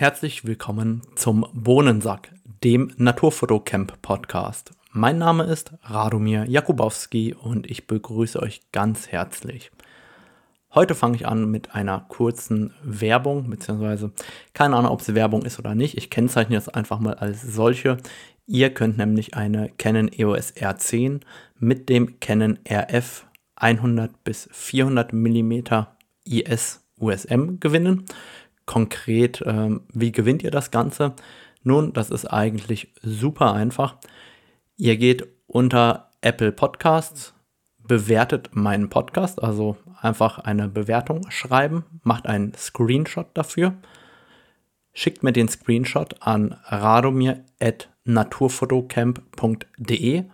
Herzlich willkommen zum Bohnensack, dem Naturfotocamp Podcast. Mein Name ist Radomir Jakubowski und ich begrüße euch ganz herzlich. Heute fange ich an mit einer kurzen Werbung, beziehungsweise keine Ahnung, ob es Werbung ist oder nicht. Ich kennzeichne das einfach mal als solche. Ihr könnt nämlich eine Canon EOS R10 mit dem Canon RF 100 bis 400 mm IS USM gewinnen. Konkret, ähm, wie gewinnt ihr das Ganze? Nun, das ist eigentlich super einfach. Ihr geht unter Apple Podcasts, bewertet meinen Podcast, also einfach eine Bewertung schreiben, macht einen Screenshot dafür, schickt mir den Screenshot an radomir.naturfotocamp.de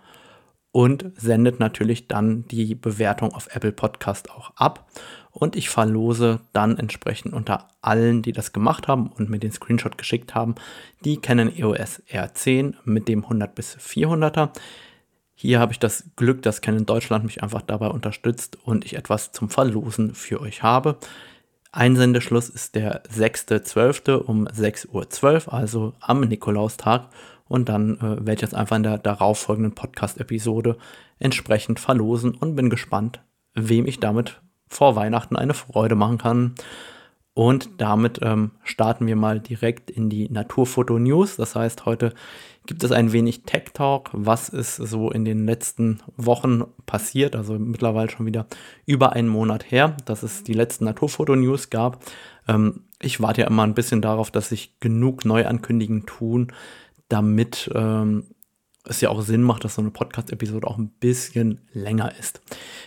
und sendet natürlich dann die Bewertung auf Apple Podcast auch ab. Und ich verlose dann entsprechend unter allen, die das gemacht haben und mir den Screenshot geschickt haben, die Canon EOS R10 mit dem 100 bis 400er. Hier habe ich das Glück, dass Canon Deutschland mich einfach dabei unterstützt und ich etwas zum Verlosen für euch habe. Einsendeschluss ist der 6.12. um 6.12 Uhr, also am Nikolaustag und dann äh, werde ich jetzt einfach in der darauffolgenden Podcast-Episode entsprechend verlosen und bin gespannt, wem ich damit vor Weihnachten eine Freude machen kann. Und damit ähm, starten wir mal direkt in die Naturfoto-News. Das heißt, heute gibt es ein wenig Tech Talk. Was ist so in den letzten Wochen passiert? Also mittlerweile schon wieder über einen Monat her, dass es die letzten Naturfoto-News gab. Ähm, ich warte ja immer ein bisschen darauf, dass sich genug Neuankündigungen tun, damit ähm, es ja auch Sinn macht, dass so eine Podcast-Episode auch ein bisschen länger ist.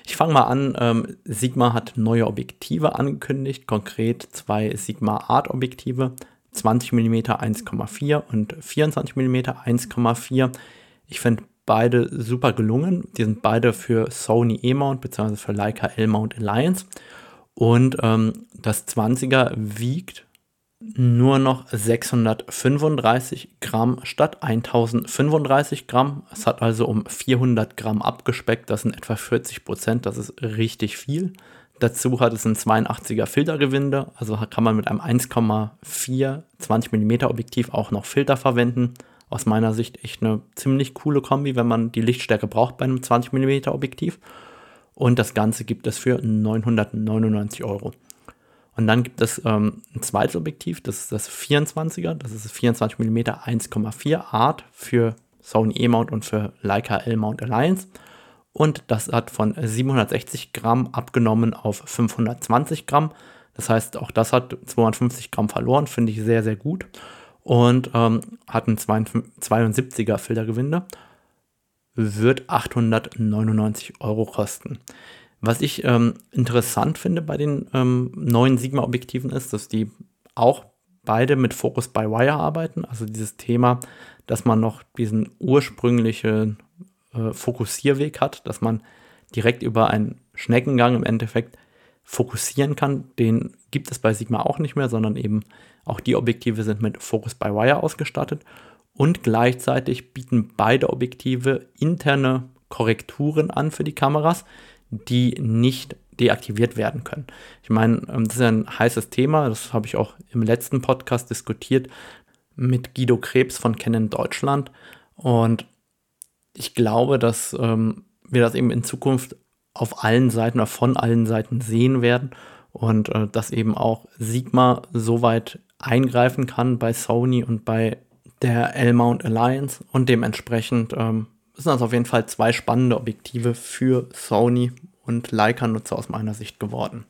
Ich fange mal an. Ähm, Sigma hat neue Objektive angekündigt, konkret zwei Sigma Art Objektive, 20 mm 1,4 und 24 mm 1,4. Ich finde beide super gelungen. Die sind beide für Sony E-Mount bzw. für Leica L-Mount Alliance. Und ähm, das 20er wiegt nur noch 635 Gramm statt 1035 Gramm. Es hat also um 400 Gramm abgespeckt, das sind etwa 40 Prozent, das ist richtig viel. Dazu hat es ein 82er Filtergewinde, also kann man mit einem 1,4 20 mm Objektiv auch noch Filter verwenden. Aus meiner Sicht echt eine ziemlich coole Kombi, wenn man die Lichtstärke braucht bei einem 20 mm Objektiv. Und das Ganze gibt es für 999 Euro. Und dann gibt es ähm, ein zweites Objektiv, das ist das 24er, das ist das 24 mm 1,4 Art für Sony E-Mount und für Leica L-Mount Alliance. Und das hat von 760 Gramm abgenommen auf 520 Gramm. Das heißt, auch das hat 250 Gramm verloren, finde ich sehr, sehr gut. Und ähm, hat ein 72er Filtergewinde. Wird 899 Euro kosten. Was ich ähm, interessant finde bei den ähm, neuen Sigma-Objektiven ist, dass die auch beide mit Focus by Wire arbeiten. Also dieses Thema, dass man noch diesen ursprünglichen äh, Fokussierweg hat, dass man direkt über einen Schneckengang im Endeffekt fokussieren kann. Den gibt es bei Sigma auch nicht mehr, sondern eben auch die Objektive sind mit Focus by Wire ausgestattet. Und gleichzeitig bieten beide Objektive interne Korrekturen an für die Kameras, die nicht deaktiviert werden können. Ich meine, ähm, das ist ein heißes Thema, das habe ich auch im letzten Podcast diskutiert mit Guido Krebs von Canon Deutschland und ich glaube, dass ähm, wir das eben in Zukunft auf allen Seiten oder von allen Seiten sehen werden und äh, dass eben auch Sigma so weit eingreifen kann bei Sony und bei der L-Mount Alliance und dementsprechend ähm, sind das auf jeden Fall zwei spannende Objektive für Sony und Leica-Nutzer aus meiner Sicht geworden.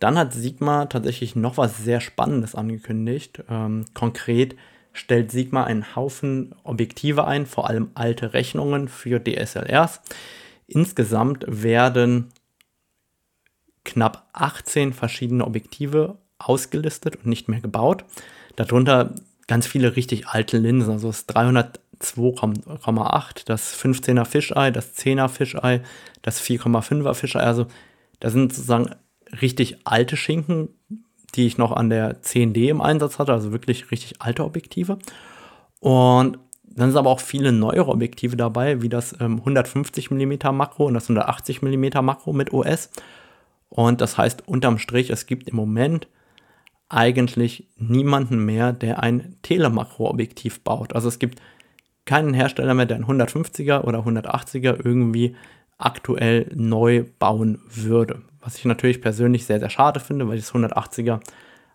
Dann hat Sigma tatsächlich noch was sehr Spannendes angekündigt. Ähm, konkret stellt Sigma einen Haufen Objektive ein, vor allem alte Rechnungen für DSLRs. Insgesamt werden knapp 18 verschiedene Objektive ausgelistet und nicht mehr gebaut. Darunter ganz viele richtig alte Linsen, also das 302,8, das 15er Fisheye, das 10er Fisheye, das 4,5er Fisheye. Also da sind sozusagen richtig alte Schinken, die ich noch an der 10D im Einsatz hatte, also wirklich richtig alte Objektive. Und dann sind aber auch viele neuere Objektive dabei, wie das ähm, 150 mm Makro und das 180 mm Makro mit OS. Und das heißt unterm Strich, es gibt im Moment eigentlich niemanden mehr, der ein Telemakroobjektiv baut. Also es gibt keinen Hersteller mehr, der ein 150er oder 180er irgendwie aktuell neu bauen würde. Was ich natürlich persönlich sehr, sehr schade finde, weil das 180er,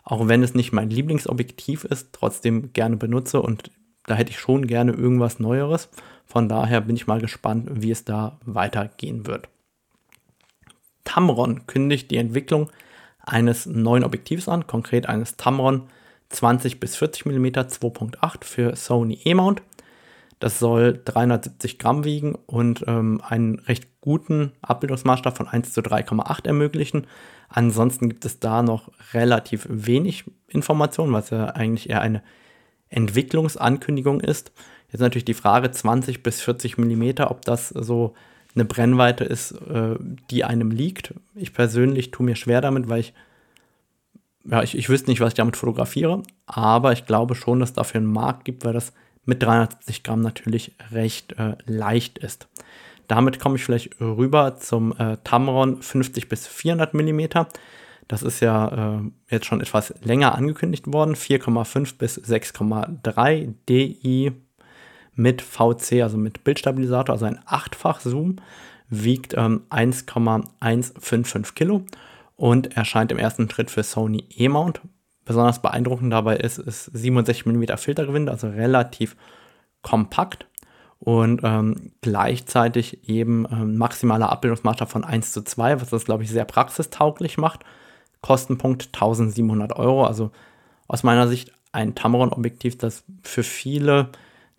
auch wenn es nicht mein Lieblingsobjektiv ist, trotzdem gerne benutze und da hätte ich schon gerne irgendwas Neueres. Von daher bin ich mal gespannt, wie es da weitergehen wird. Tamron kündigt die Entwicklung eines neuen Objektivs an, konkret eines Tamron 20 bis 40 mm 2.8 für Sony E-Mount. Das soll 370 Gramm wiegen und ähm, einen recht guten Abbildungsmaßstab von 1 zu 3,8 ermöglichen. Ansonsten gibt es da noch relativ wenig Informationen, was ja eigentlich eher eine Entwicklungsankündigung ist. Jetzt natürlich die Frage 20 bis 40 mm, ob das so eine Brennweite ist, äh, die einem liegt. Ich persönlich tue mir schwer damit, weil ich, ja, ich, ich wüsste nicht, was ich damit fotografiere, aber ich glaube schon, dass es dafür einen Markt gibt, weil das mit 370 Gramm natürlich recht äh, leicht ist. Damit komme ich vielleicht rüber zum äh, Tamron 50 bis 400 mm. Das ist ja äh, jetzt schon etwas länger angekündigt worden. 4,5 bis 6,3 DI mit VC, also mit Bildstabilisator, also ein achtfach Zoom, wiegt ähm, 1,155 Kilo und erscheint im ersten Schritt für Sony E-Mount. Besonders beeindruckend dabei ist, ist 67 mm Filtergewinde, also relativ kompakt und ähm, gleichzeitig eben ähm, maximaler Abbildungsmaßstab von 1 zu 2, was das, glaube ich, sehr praxistauglich macht. Kostenpunkt 1700 Euro, also aus meiner Sicht ein Tamron-Objektiv, das für viele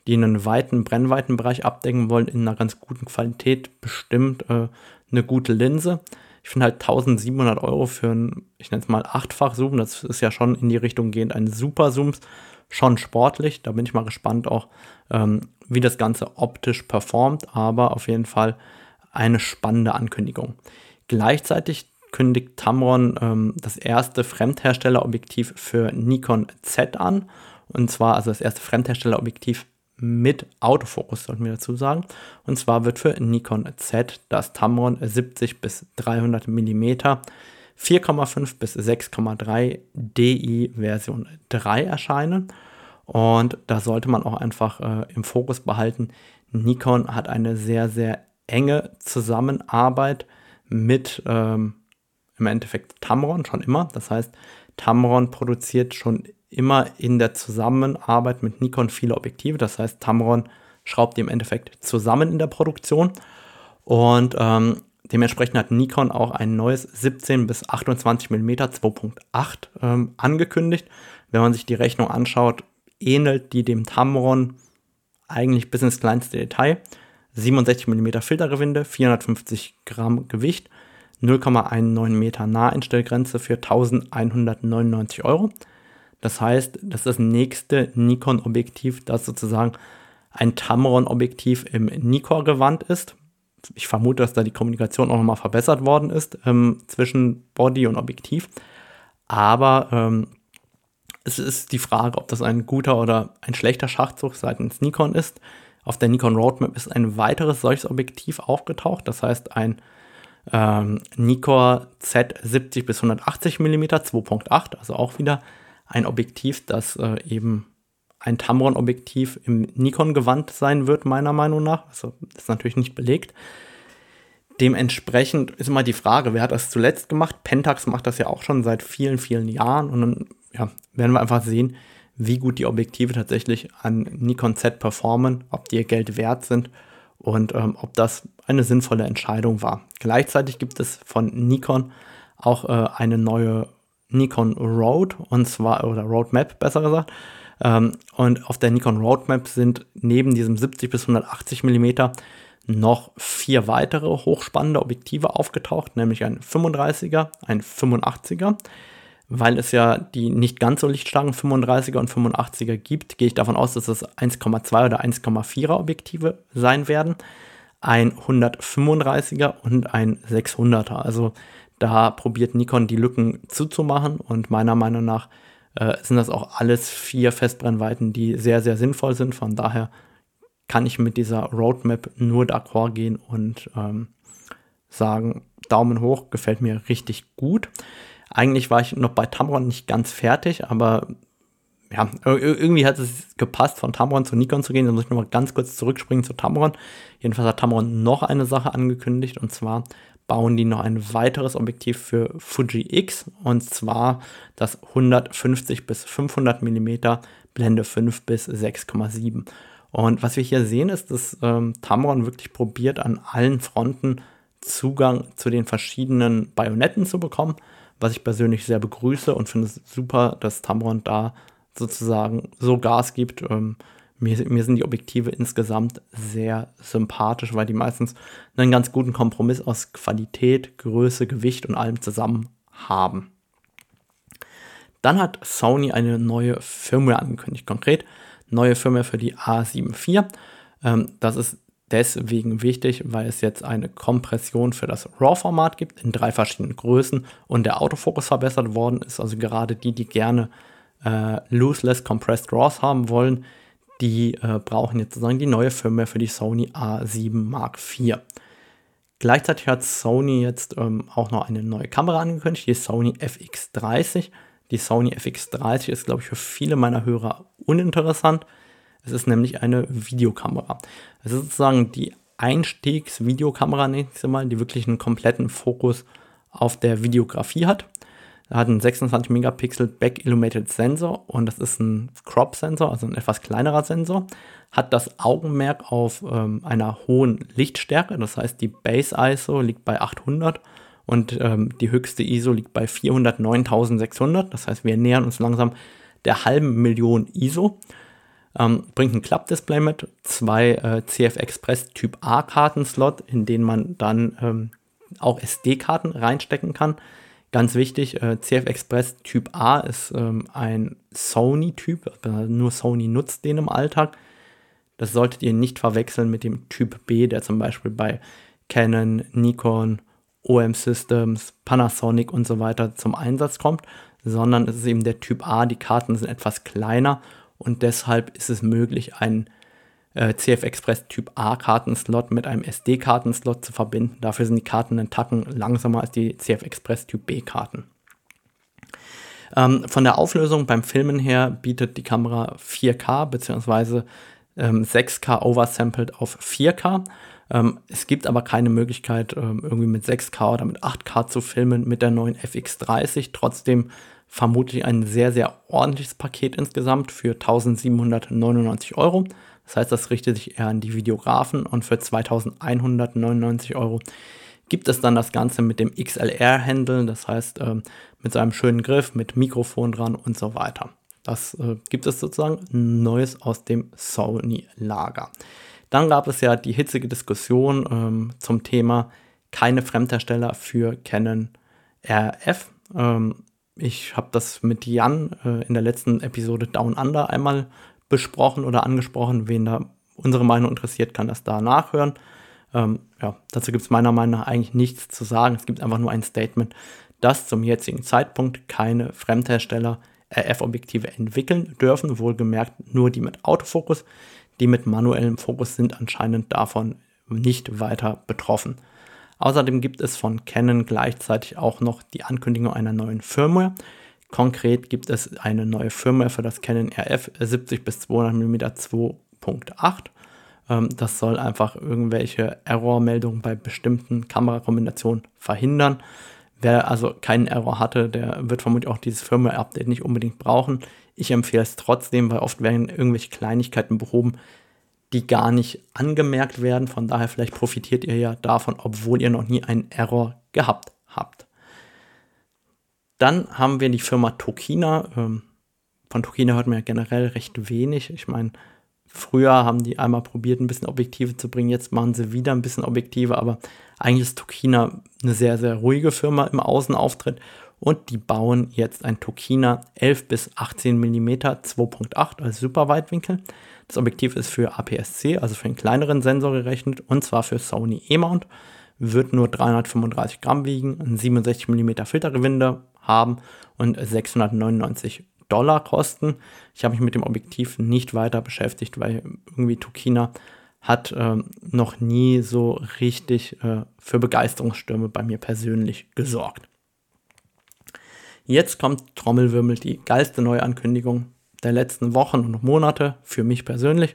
die einen weiten Brennweitenbereich abdecken wollen, in einer ganz guten Qualität bestimmt äh, eine gute Linse. Ich finde halt 1700 Euro für ein, ich nenne es mal achtfach Zoom, das ist ja schon in die Richtung gehend ein super Zoom, schon sportlich. Da bin ich mal gespannt auch, ähm, wie das Ganze optisch performt, aber auf jeden Fall eine spannende Ankündigung. Gleichzeitig kündigt Tamron ähm, das erste Fremdherstellerobjektiv für Nikon Z an. Und zwar also das erste Fremdherstellerobjektiv mit Autofokus, sollten wir dazu sagen. Und zwar wird für Nikon Z das Tamron 70 bis 300 mm 4,5 bis 6,3 DI Version 3 erscheinen. Und da sollte man auch einfach äh, im Fokus behalten, Nikon hat eine sehr, sehr enge Zusammenarbeit mit ähm, im Endeffekt Tamron schon immer. Das heißt, Tamron produziert schon immer in der Zusammenarbeit mit Nikon viele Objektive. Das heißt, Tamron schraubt die im Endeffekt zusammen in der Produktion. Und ähm, dementsprechend hat Nikon auch ein neues 17 bis 28 mm 2.8 ähm, angekündigt. Wenn man sich die Rechnung anschaut, ähnelt die dem Tamron eigentlich bis ins kleinste Detail. 67 mm Filtergewinde, 450 Gramm Gewicht, 0,19 Meter Naheinstellgrenze für 1199 Euro. Das heißt, das ist das nächste Nikon-Objektiv, das sozusagen ein Tamron-Objektiv im Nikkor-Gewand ist. Ich vermute, dass da die Kommunikation auch nochmal verbessert worden ist ähm, zwischen Body und Objektiv. Aber ähm, es ist die Frage, ob das ein guter oder ein schlechter Schachzug seitens Nikon ist. Auf der Nikon Roadmap ist ein weiteres solches Objektiv aufgetaucht. Das heißt, ein ähm, Nikon Z70 bis 180 mm 2.8, also auch wieder ein Objektiv, das äh, eben ein Tamron-Objektiv im Nikon-Gewand sein wird, meiner Meinung nach. Also das ist natürlich nicht belegt. Dementsprechend ist immer die Frage, wer hat das zuletzt gemacht? Pentax macht das ja auch schon seit vielen, vielen Jahren. Und dann ja, werden wir einfach sehen, wie gut die Objektive tatsächlich an Nikon Z performen, ob die ihr Geld wert sind und ähm, ob das eine sinnvolle Entscheidung war. Gleichzeitig gibt es von Nikon auch äh, eine neue Nikon Road und zwar, oder Roadmap besser gesagt. Ähm, und auf der Nikon Roadmap sind neben diesem 70 bis 180 mm noch vier weitere hochspannende Objektive aufgetaucht, nämlich ein 35er, ein 85er. Weil es ja die nicht ganz so lichtstarken 35er und 85er gibt, gehe ich davon aus, dass es 1,2 oder 1,4er Objektive sein werden. Ein 135er und ein 600er. Also da probiert Nikon die Lücken zuzumachen und meiner Meinung nach äh, sind das auch alles vier Festbrennweiten, die sehr, sehr sinnvoll sind. Von daher kann ich mit dieser Roadmap nur d'accord gehen und ähm, sagen, Daumen hoch, gefällt mir richtig gut. Eigentlich war ich noch bei Tamron nicht ganz fertig, aber ja, irgendwie hat es gepasst, von Tamron zu Nikon zu gehen. Da muss ich nochmal ganz kurz zurückspringen zu Tamron. Jedenfalls hat Tamron noch eine Sache angekündigt und zwar bauen die noch ein weiteres Objektiv für Fuji X und zwar das 150 bis 500 mm Blende 5 bis 6,7. Und was wir hier sehen, ist, dass ähm, Tamron wirklich probiert, an allen Fronten Zugang zu den verschiedenen Bajonetten zu bekommen, was ich persönlich sehr begrüße und finde es super, dass Tamron da sozusagen so Gas gibt. Ähm, mir, mir, sind die Objektive insgesamt sehr sympathisch, weil die meistens einen ganz guten Kompromiss aus Qualität, Größe, Gewicht und allem zusammen haben. Dann hat Sony eine neue Firmware angekündigt. Konkret neue Firmware für die A7 IV. Ähm, das ist deswegen wichtig, weil es jetzt eine Kompression für das RAW-Format gibt in drei verschiedenen Größen und der Autofokus verbessert worden ist. Also gerade die, die gerne äh, Lossless Compressed RAWs haben wollen, die äh, brauchen jetzt sozusagen die neue Firmware für die Sony A7 Mark IV. Gleichzeitig hat Sony jetzt ähm, auch noch eine neue Kamera angekündigt, die Sony FX30. Die Sony FX30 ist, glaube ich, für viele meiner Hörer uninteressant. Es ist nämlich eine Videokamera. Es ist sozusagen die Einstiegsvideokamera, nächstes Mal, die wirklich einen kompletten Fokus auf der Videografie hat. Hat einen 26 Megapixel Back Illuminated Sensor und das ist ein Crop Sensor, also ein etwas kleinerer Sensor. Hat das Augenmerk auf ähm, einer hohen Lichtstärke, das heißt die Base ISO liegt bei 800 und ähm, die höchste ISO liegt bei 409.600. Das heißt, wir nähern uns langsam der halben Million ISO. Ähm, bringt ein Klappdisplay mit, zwei äh, CF Express Typ A Kartenslot, in denen man dann ähm, auch SD-Karten reinstecken kann. Ganz wichtig, äh, CF Express Typ A ist ähm, ein Sony-Typ, nur Sony nutzt den im Alltag. Das solltet ihr nicht verwechseln mit dem Typ B, der zum Beispiel bei Canon, Nikon, OM Systems, Panasonic und so weiter zum Einsatz kommt, sondern es ist eben der Typ A. Die Karten sind etwas kleiner und deshalb ist es möglich, einen äh, CF Express Typ A Kartenslot mit einem SD Kartenslot zu verbinden. Dafür sind die Karten einen Tacken langsamer als die CF Express Typ B Karten. Ähm, von der Auflösung beim Filmen her bietet die Kamera 4K bzw. Ähm, 6K oversampled auf 4K. Ähm, es gibt aber keine Möglichkeit, ähm, irgendwie mit 6K oder mit 8K zu filmen mit der neuen FX30. Trotzdem vermutlich ein sehr, sehr ordentliches Paket insgesamt für 1799 Euro. Das heißt, das richtet sich eher an die Videografen und für 2199 Euro gibt es dann das Ganze mit dem XLR-Handle, das heißt ähm, mit seinem schönen Griff, mit Mikrofon dran und so weiter. Das äh, gibt es sozusagen Neues aus dem Sony-Lager. Dann gab es ja die hitzige Diskussion ähm, zum Thema keine Fremdhersteller für Canon RF. Ähm, ich habe das mit Jan äh, in der letzten Episode Down Under einmal besprochen oder angesprochen. Wen da unsere Meinung interessiert, kann das da nachhören. Ähm, ja, dazu gibt es meiner Meinung nach eigentlich nichts zu sagen. Es gibt einfach nur ein Statement, dass zum jetzigen Zeitpunkt keine Fremdhersteller RF-Objektive entwickeln dürfen. Wohlgemerkt nur die mit Autofokus. Die mit manuellem Fokus sind anscheinend davon nicht weiter betroffen. Außerdem gibt es von Canon gleichzeitig auch noch die Ankündigung einer neuen Firmware. Konkret gibt es eine neue Firmware für das Canon RF 70 bis 200 mm 2.8. das soll einfach irgendwelche Errormeldungen bei bestimmten Kamerakombinationen verhindern. Wer also keinen Error hatte, der wird vermutlich auch dieses Firmware-Update nicht unbedingt brauchen. Ich empfehle es trotzdem, weil oft werden irgendwelche Kleinigkeiten behoben, die gar nicht angemerkt werden. Von daher vielleicht profitiert ihr ja davon, obwohl ihr noch nie einen Error gehabt habt. Dann haben wir die Firma Tokina. Ähm, von Tokina hört man ja generell recht wenig. Ich meine, früher haben die einmal probiert, ein bisschen Objektive zu bringen. Jetzt machen sie wieder ein bisschen Objektive, aber eigentlich ist Tokina eine sehr, sehr ruhige Firma im Außenauftritt und die bauen jetzt ein Tokina 11 bis 18 mm 2.8 als Superweitwinkel. Das Objektiv ist für APS-C, also für einen kleineren Sensor gerechnet und zwar für Sony E-Mount. Wird nur 335 Gramm wiegen, ein 67 mm Filtergewinde haben und 699 Dollar kosten. Ich habe mich mit dem Objektiv nicht weiter beschäftigt, weil irgendwie Tokina hat äh, noch nie so richtig äh, für Begeisterungsstürme bei mir persönlich gesorgt. Jetzt kommt Trommelwirbel, die geilste Neuankündigung der letzten Wochen und Monate für mich persönlich.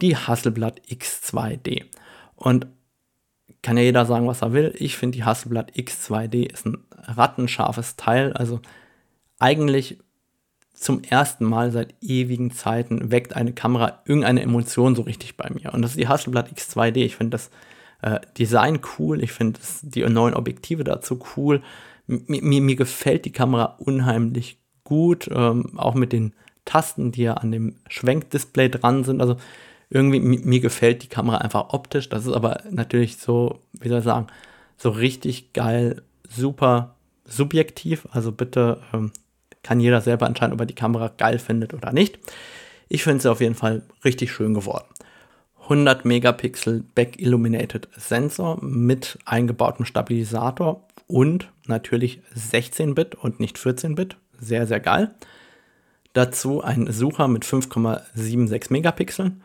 Die Hasselblad X2D. Und kann ja jeder sagen, was er will. Ich finde die Hasselblad X2D ist ein rattenscharfes Teil. Also eigentlich zum ersten Mal seit ewigen Zeiten weckt eine Kamera irgendeine Emotion so richtig bei mir. Und das ist die Hasselblad X2D. Ich finde das äh, Design cool. Ich finde die neuen Objektive dazu cool. Mir, mir, mir gefällt die Kamera unheimlich gut. Ähm, auch mit den Tasten, die ja an dem Schwenkdisplay dran sind. Also irgendwie, mir gefällt die Kamera einfach optisch. Das ist aber natürlich so, wie soll ich sagen, so richtig geil, super subjektiv. Also bitte ähm, kann jeder selber entscheiden, ob er die Kamera geil findet oder nicht. Ich finde sie auf jeden Fall richtig schön geworden. 100 Megapixel Back Illuminated Sensor mit eingebautem Stabilisator und natürlich 16-Bit und nicht 14-Bit. Sehr, sehr geil. Dazu ein Sucher mit 5,76 Megapixeln.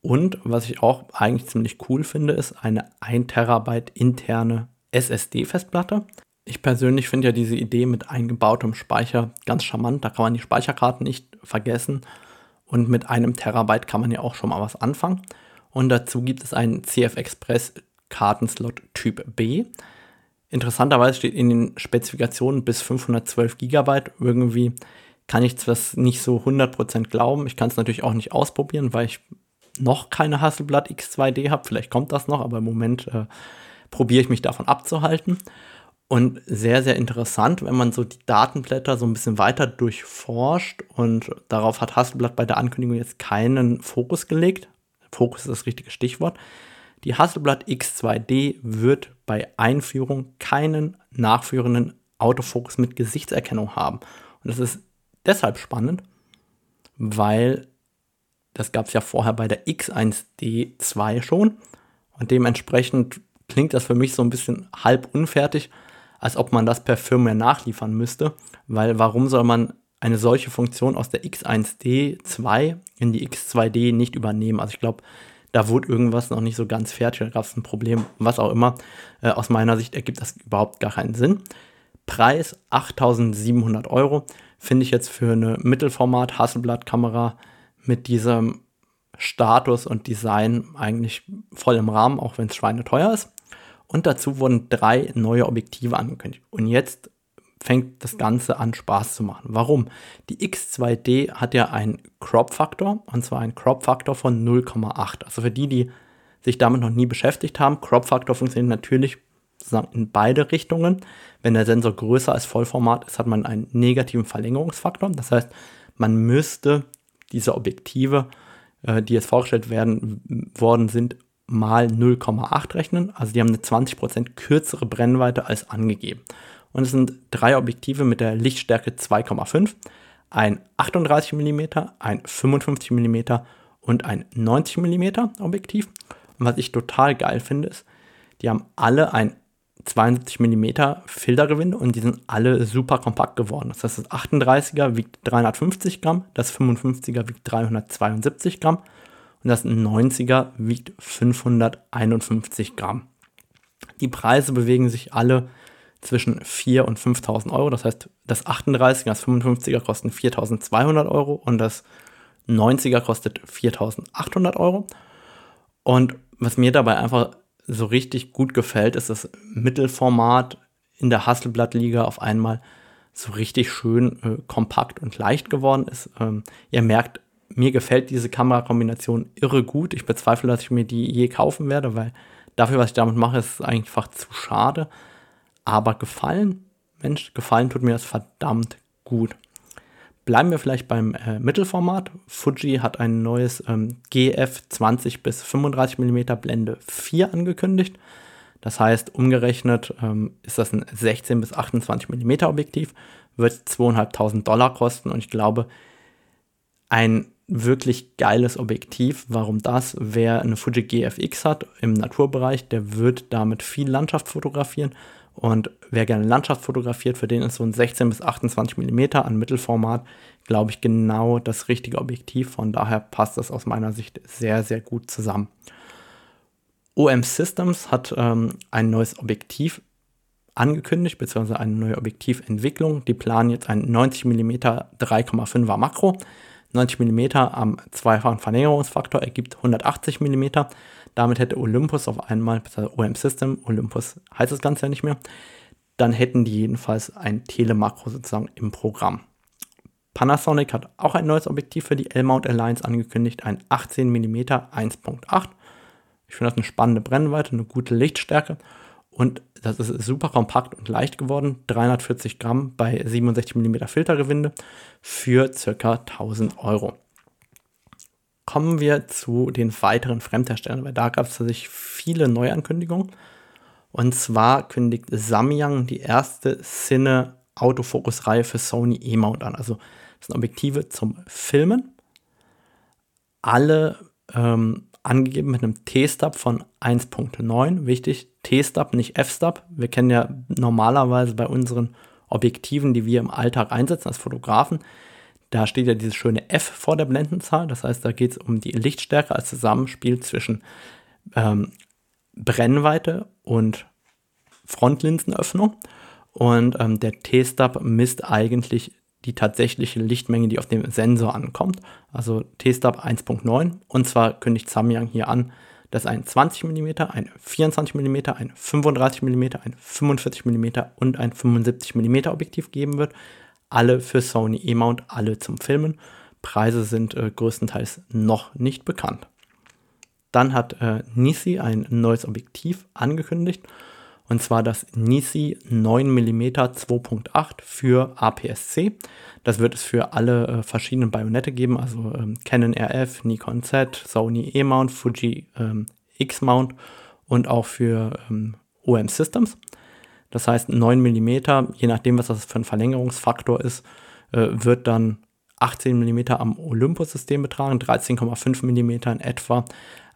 Und was ich auch eigentlich ziemlich cool finde, ist eine 1 Terabyte interne SSD-Festplatte. Ich persönlich finde ja diese Idee mit eingebautem Speicher ganz charmant. Da kann man die Speicherkarten nicht vergessen. Und mit einem Terabyte kann man ja auch schon mal was anfangen. Und dazu gibt es einen CF Express Kartenslot Typ B. Interessanterweise steht in den Spezifikationen bis 512 GB. Irgendwie kann ich das nicht so 100% glauben. Ich kann es natürlich auch nicht ausprobieren, weil ich noch keine Hasselblatt X2D habe. Vielleicht kommt das noch, aber im Moment äh, probiere ich mich davon abzuhalten. Und sehr, sehr interessant, wenn man so die Datenblätter so ein bisschen weiter durchforscht und darauf hat Hasselblatt bei der Ankündigung jetzt keinen Fokus gelegt. Fokus ist das richtige Stichwort. Die Hasselblatt X2D wird bei Einführung keinen nachführenden Autofokus mit Gesichtserkennung haben. Und das ist deshalb spannend, weil das gab es ja vorher bei der X1D2 schon. Und dementsprechend klingt das für mich so ein bisschen halb unfertig als ob man das per Firmware nachliefern müsste, weil warum soll man eine solche Funktion aus der X1D2 in die X2D nicht übernehmen? Also ich glaube, da wurde irgendwas noch nicht so ganz fertig, da gab es ein Problem, was auch immer. Äh, aus meiner Sicht ergibt das überhaupt gar keinen Sinn. Preis 8700 Euro finde ich jetzt für eine Mittelformat Hasselblatt-Kamera mit diesem Status und Design eigentlich voll im Rahmen, auch wenn es schweineteuer ist. Und dazu wurden drei neue Objektive angekündigt. Und jetzt fängt das Ganze an Spaß zu machen. Warum? Die X2D hat ja einen Crop-Faktor, und zwar einen Crop-Faktor von 0,8. Also für die, die sich damit noch nie beschäftigt haben, Crop-Faktor funktioniert natürlich in beide Richtungen. Wenn der Sensor größer als Vollformat ist, hat man einen negativen Verlängerungsfaktor. Das heißt, man müsste diese Objektive, äh, die jetzt vorgestellt werden worden sind, mal 0,8 rechnen. Also die haben eine 20% kürzere Brennweite als angegeben. Und es sind drei Objektive mit der Lichtstärke 2,5, ein 38 mm, ein 55 mm und ein 90 mm Objektiv. Und was ich total geil finde, ist, die haben alle ein 72 mm Filtergewinde und die sind alle super kompakt geworden. Das heißt, das 38er wiegt 350 Gramm, das 55er wiegt 372 Gramm und das 90er wiegt 551 Gramm. Die Preise bewegen sich alle zwischen 4.000 und 5.000 Euro. Das heißt, das 38er, das 55er kosten 4.200 Euro und das 90er kostet 4.800 Euro. Und was mir dabei einfach so richtig gut gefällt, ist das Mittelformat in der Hasselblatt-Liga auf einmal so richtig schön äh, kompakt und leicht geworden ist. Ähm, ihr merkt mir gefällt diese Kamerakombination irre gut. Ich bezweifle, dass ich mir die je kaufen werde, weil dafür, was ich damit mache, ist es einfach zu schade. Aber gefallen, Mensch, gefallen tut mir das verdammt gut. Bleiben wir vielleicht beim äh, Mittelformat. Fuji hat ein neues ähm, GF 20 bis 35 mm Blende 4 angekündigt. Das heißt, umgerechnet ähm, ist das ein 16 bis 28 mm Objektiv, wird 2.500 Dollar kosten und ich glaube, ein wirklich geiles Objektiv. Warum das? Wer eine Fuji GFX hat im Naturbereich, der wird damit viel Landschaft fotografieren. Und wer gerne Landschaft fotografiert, für den ist so ein 16 bis 28 mm an Mittelformat, glaube ich, genau das richtige Objektiv. Von daher passt das aus meiner Sicht sehr, sehr gut zusammen. OM Systems hat ähm, ein neues Objektiv angekündigt, beziehungsweise eine neue Objektiventwicklung. Die planen jetzt ein 90 mm 3,5er Makro. 90 mm am zweifachen Verlängerungsfaktor ergibt 180 mm. Damit hätte Olympus auf einmal, OM System, Olympus heißt das Ganze ja nicht mehr, dann hätten die jedenfalls ein Telemakro sozusagen im Programm. Panasonic hat auch ein neues Objektiv für die L-Mount Alliance angekündigt, ein 18 mm 1.8. Ich finde das eine spannende Brennweite, eine gute Lichtstärke und das ist super kompakt und leicht geworden. 340 Gramm bei 67 mm Filtergewinde für ca. 1000 Euro. Kommen wir zu den weiteren Fremdherstellern, weil da gab es tatsächlich viele Neuankündigungen. Und zwar kündigt Samyang die erste Cine Autofokusreihe für Sony E-Mount an. Also das sind Objektive zum Filmen. Alle ähm, angegeben mit einem T-Stub von 1.9. Wichtig, T-Stub, nicht F-Stub. Wir kennen ja normalerweise bei unseren Objektiven, die wir im Alltag einsetzen als Fotografen, da steht ja dieses schöne F vor der Blendenzahl. Das heißt, da geht es um die Lichtstärke als Zusammenspiel zwischen ähm, Brennweite und Frontlinsenöffnung. Und ähm, der T-Stub misst eigentlich die tatsächliche Lichtmenge, die auf dem Sensor ankommt. Also T-Stub 1.9. Und zwar kündigt Samyang hier an, dass ein 20 mm, ein 24 mm, ein 35 mm, ein 45 mm und ein 75 mm Objektiv geben wird. Alle für Sony E-Mount, alle zum Filmen. Preise sind äh, größtenteils noch nicht bekannt. Dann hat äh, Nisi ein neues Objektiv angekündigt und zwar das Nisi 9 mm 2.8 für APS-C. Das wird es für alle äh, verschiedenen Bayonette geben, also ähm, Canon RF, Nikon Z, Sony E-Mount, Fuji ähm, X-Mount und auch für ähm, OM Systems. Das heißt 9 mm, je nachdem, was das für ein Verlängerungsfaktor ist, äh, wird dann 18 mm am Olympus-System betragen, 13,5 mm in etwa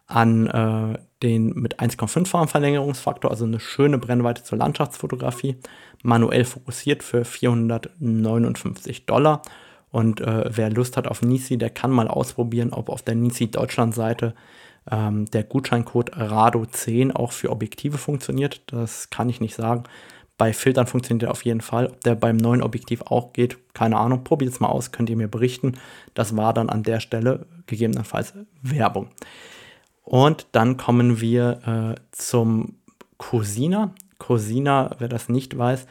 an äh, den mit 1,5-fachen Verlängerungsfaktor, also eine schöne Brennweite zur Landschaftsfotografie, manuell fokussiert für 459 Dollar. Und äh, wer Lust hat auf Nisi, der kann mal ausprobieren, ob auf der Nisi Deutschland-Seite ähm, der Gutscheincode RADO10 auch für Objektive funktioniert. Das kann ich nicht sagen. Bei Filtern funktioniert er auf jeden Fall. Ob der beim neuen Objektiv auch geht, keine Ahnung. Probiert es mal aus, könnt ihr mir berichten. Das war dann an der Stelle gegebenenfalls Werbung. Und dann kommen wir äh, zum Cosina. Cosina, wer das nicht weiß,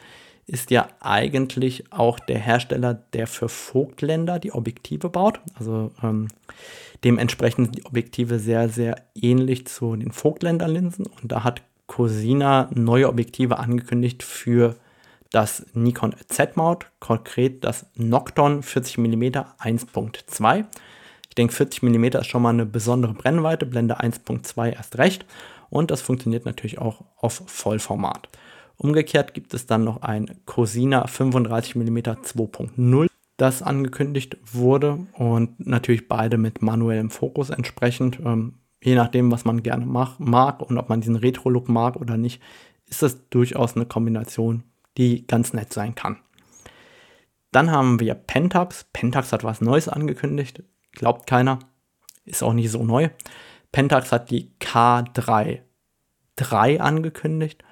ist ja eigentlich auch der Hersteller, der für Vogtländer die Objektive baut. Also ähm, dementsprechend sind die Objektive sehr, sehr ähnlich zu den Vogtländer-Linsen. Und da hat Cosina neue Objektive angekündigt für das Nikon Z-Mount, konkret das Nocton 40 mm 1.2. Ich denke, 40 mm ist schon mal eine besondere Brennweite, Blende 1.2 erst recht. Und das funktioniert natürlich auch auf Vollformat. Umgekehrt gibt es dann noch ein Cosina 35 mm 2.0, das angekündigt wurde. Und natürlich beide mit manuellem Fokus entsprechend. Ähm, je nachdem, was man gerne mach, mag und ob man diesen Retro-Look mag oder nicht, ist das durchaus eine Kombination, die ganz nett sein kann. Dann haben wir Pentax. Pentax hat was Neues angekündigt. Glaubt keiner. Ist auch nicht so neu. Pentax hat die K3 3 angekündigt.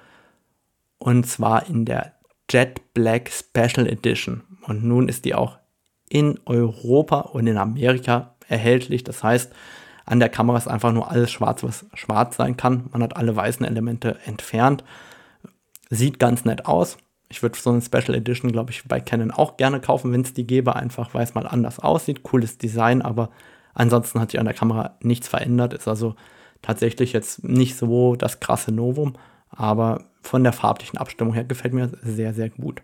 Und zwar in der Jet Black Special Edition. Und nun ist die auch in Europa und in Amerika erhältlich. Das heißt, an der Kamera ist einfach nur alles schwarz, was schwarz sein kann. Man hat alle weißen Elemente entfernt. Sieht ganz nett aus. Ich würde so eine Special Edition, glaube ich, bei Canon auch gerne kaufen, wenn es die gäbe, einfach weil es mal anders aussieht. Cooles Design, aber ansonsten hat sich an der Kamera nichts verändert. Ist also tatsächlich jetzt nicht so das krasse Novum, aber von der farblichen Abstimmung her gefällt mir sehr, sehr gut.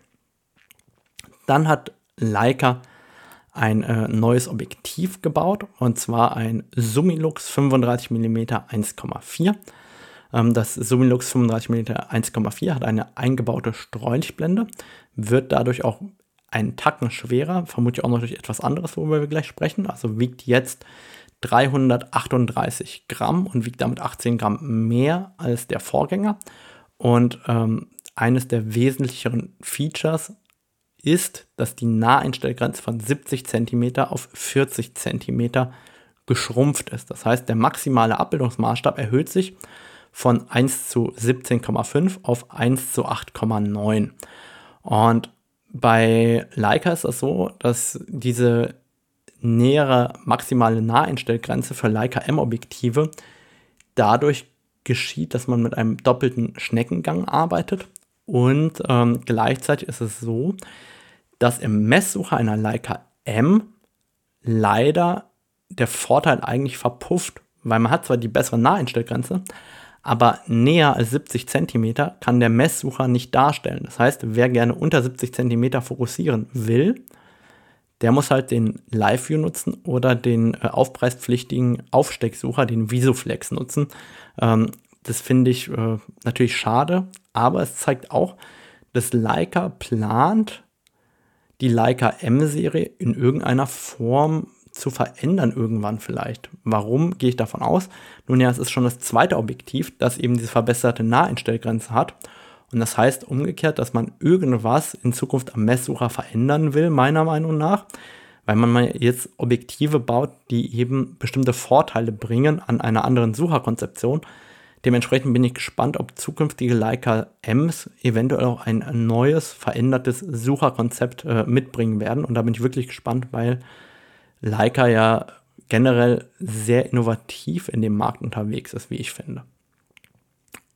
Dann hat Leica ein äh, neues Objektiv gebaut und zwar ein Summilux 35 mm 1,4 ähm, das Summilux 35mm 1,4 hat eine eingebaute Streulichtblende, wird dadurch auch einen Tacken schwerer, vermutlich auch noch durch etwas anderes, worüber wir gleich sprechen. Also wiegt jetzt 338 Gramm und wiegt damit 18 Gramm mehr als der Vorgänger. Und ähm, eines der wesentlicheren Features ist, dass die Naheinstellgrenze von 70 cm auf 40 cm geschrumpft ist. Das heißt, der maximale Abbildungsmaßstab erhöht sich von 1 zu 17,5 auf 1 zu 8,9. Und bei Leica ist das so, dass diese nähere maximale Naheinstellgrenze für Leica M-Objektive dadurch geschieht, dass man mit einem doppelten Schneckengang arbeitet. Und ähm, gleichzeitig ist es so, dass im Messsucher einer Leica M leider der Vorteil eigentlich verpufft, weil man hat zwar die bessere Naheinstellgrenze, aber näher als 70 cm kann der Messsucher nicht darstellen. Das heißt, wer gerne unter 70 cm fokussieren will, der muss halt den Live-View nutzen oder den äh, aufpreispflichtigen Aufstecksucher, den Visoflex nutzen. Ähm, das finde ich äh, natürlich schade, aber es zeigt auch, dass Leica plant, die Leica M-Serie in irgendeiner Form zu verändern irgendwann vielleicht. Warum gehe ich davon aus? Nun ja, es ist schon das zweite Objektiv, das eben diese verbesserte Naheinstellgrenze hat. Und das heißt umgekehrt, dass man irgendwas in Zukunft am Messsucher verändern will, meiner Meinung nach, weil man mal jetzt Objektive baut, die eben bestimmte Vorteile bringen an einer anderen Sucherkonzeption. Dementsprechend bin ich gespannt, ob zukünftige Leica Ms eventuell auch ein neues, verändertes Sucherkonzept äh, mitbringen werden. Und da bin ich wirklich gespannt, weil Leica ja generell sehr innovativ in dem Markt unterwegs ist, wie ich finde.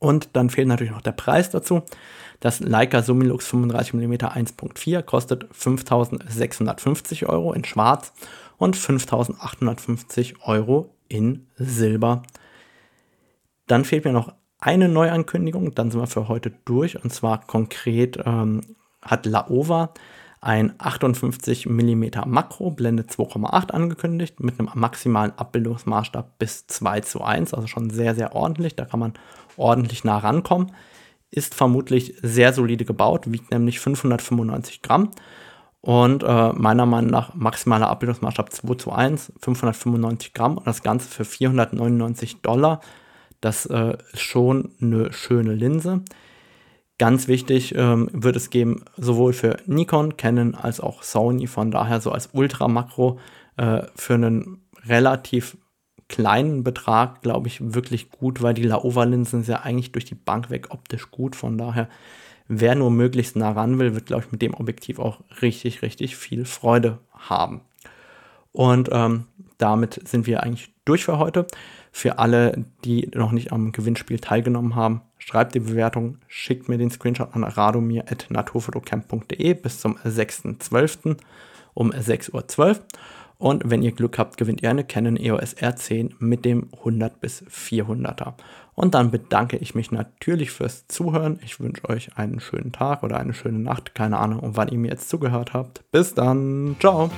Und dann fehlt natürlich noch der Preis dazu. Das Leica Summilux 35mm 1.4 kostet 5.650 Euro in Schwarz und 5.850 Euro in Silber. Dann fehlt mir noch eine Neuankündigung, dann sind wir für heute durch. Und zwar konkret ähm, hat Laowa ein 58 mm Makro, Blende 2,8 angekündigt, mit einem maximalen Abbildungsmaßstab bis 2 zu 1, also schon sehr, sehr ordentlich. Da kann man ordentlich nah rankommen. Ist vermutlich sehr solide gebaut, wiegt nämlich 595 Gramm. Und äh, meiner Meinung nach maximaler Abbildungsmaßstab 2 zu 1, 595 Gramm und das Ganze für 499 Dollar. Das äh, ist schon eine schöne Linse. Ganz wichtig ähm, wird es geben, sowohl für Nikon, Canon als auch Sony. Von daher so als Ultra-Makro äh, für einen relativ kleinen Betrag, glaube ich, wirklich gut, weil die Laowa-Linsen sind ja eigentlich durch die Bank weg optisch gut. Von daher, wer nur möglichst nah ran will, wird, glaube ich, mit dem Objektiv auch richtig, richtig viel Freude haben. Und ähm, damit sind wir eigentlich durch für heute. Für alle, die noch nicht am Gewinnspiel teilgenommen haben, schreibt die Bewertung, schickt mir den Screenshot an radomir.naturfotocamp.de bis zum 6.12. um 6.12 Uhr. Und wenn ihr Glück habt, gewinnt ihr eine Canon EOS R10 mit dem 100 bis 400er. Und dann bedanke ich mich natürlich fürs Zuhören. Ich wünsche euch einen schönen Tag oder eine schöne Nacht. Keine Ahnung, wann ihr mir jetzt zugehört habt. Bis dann. Ciao.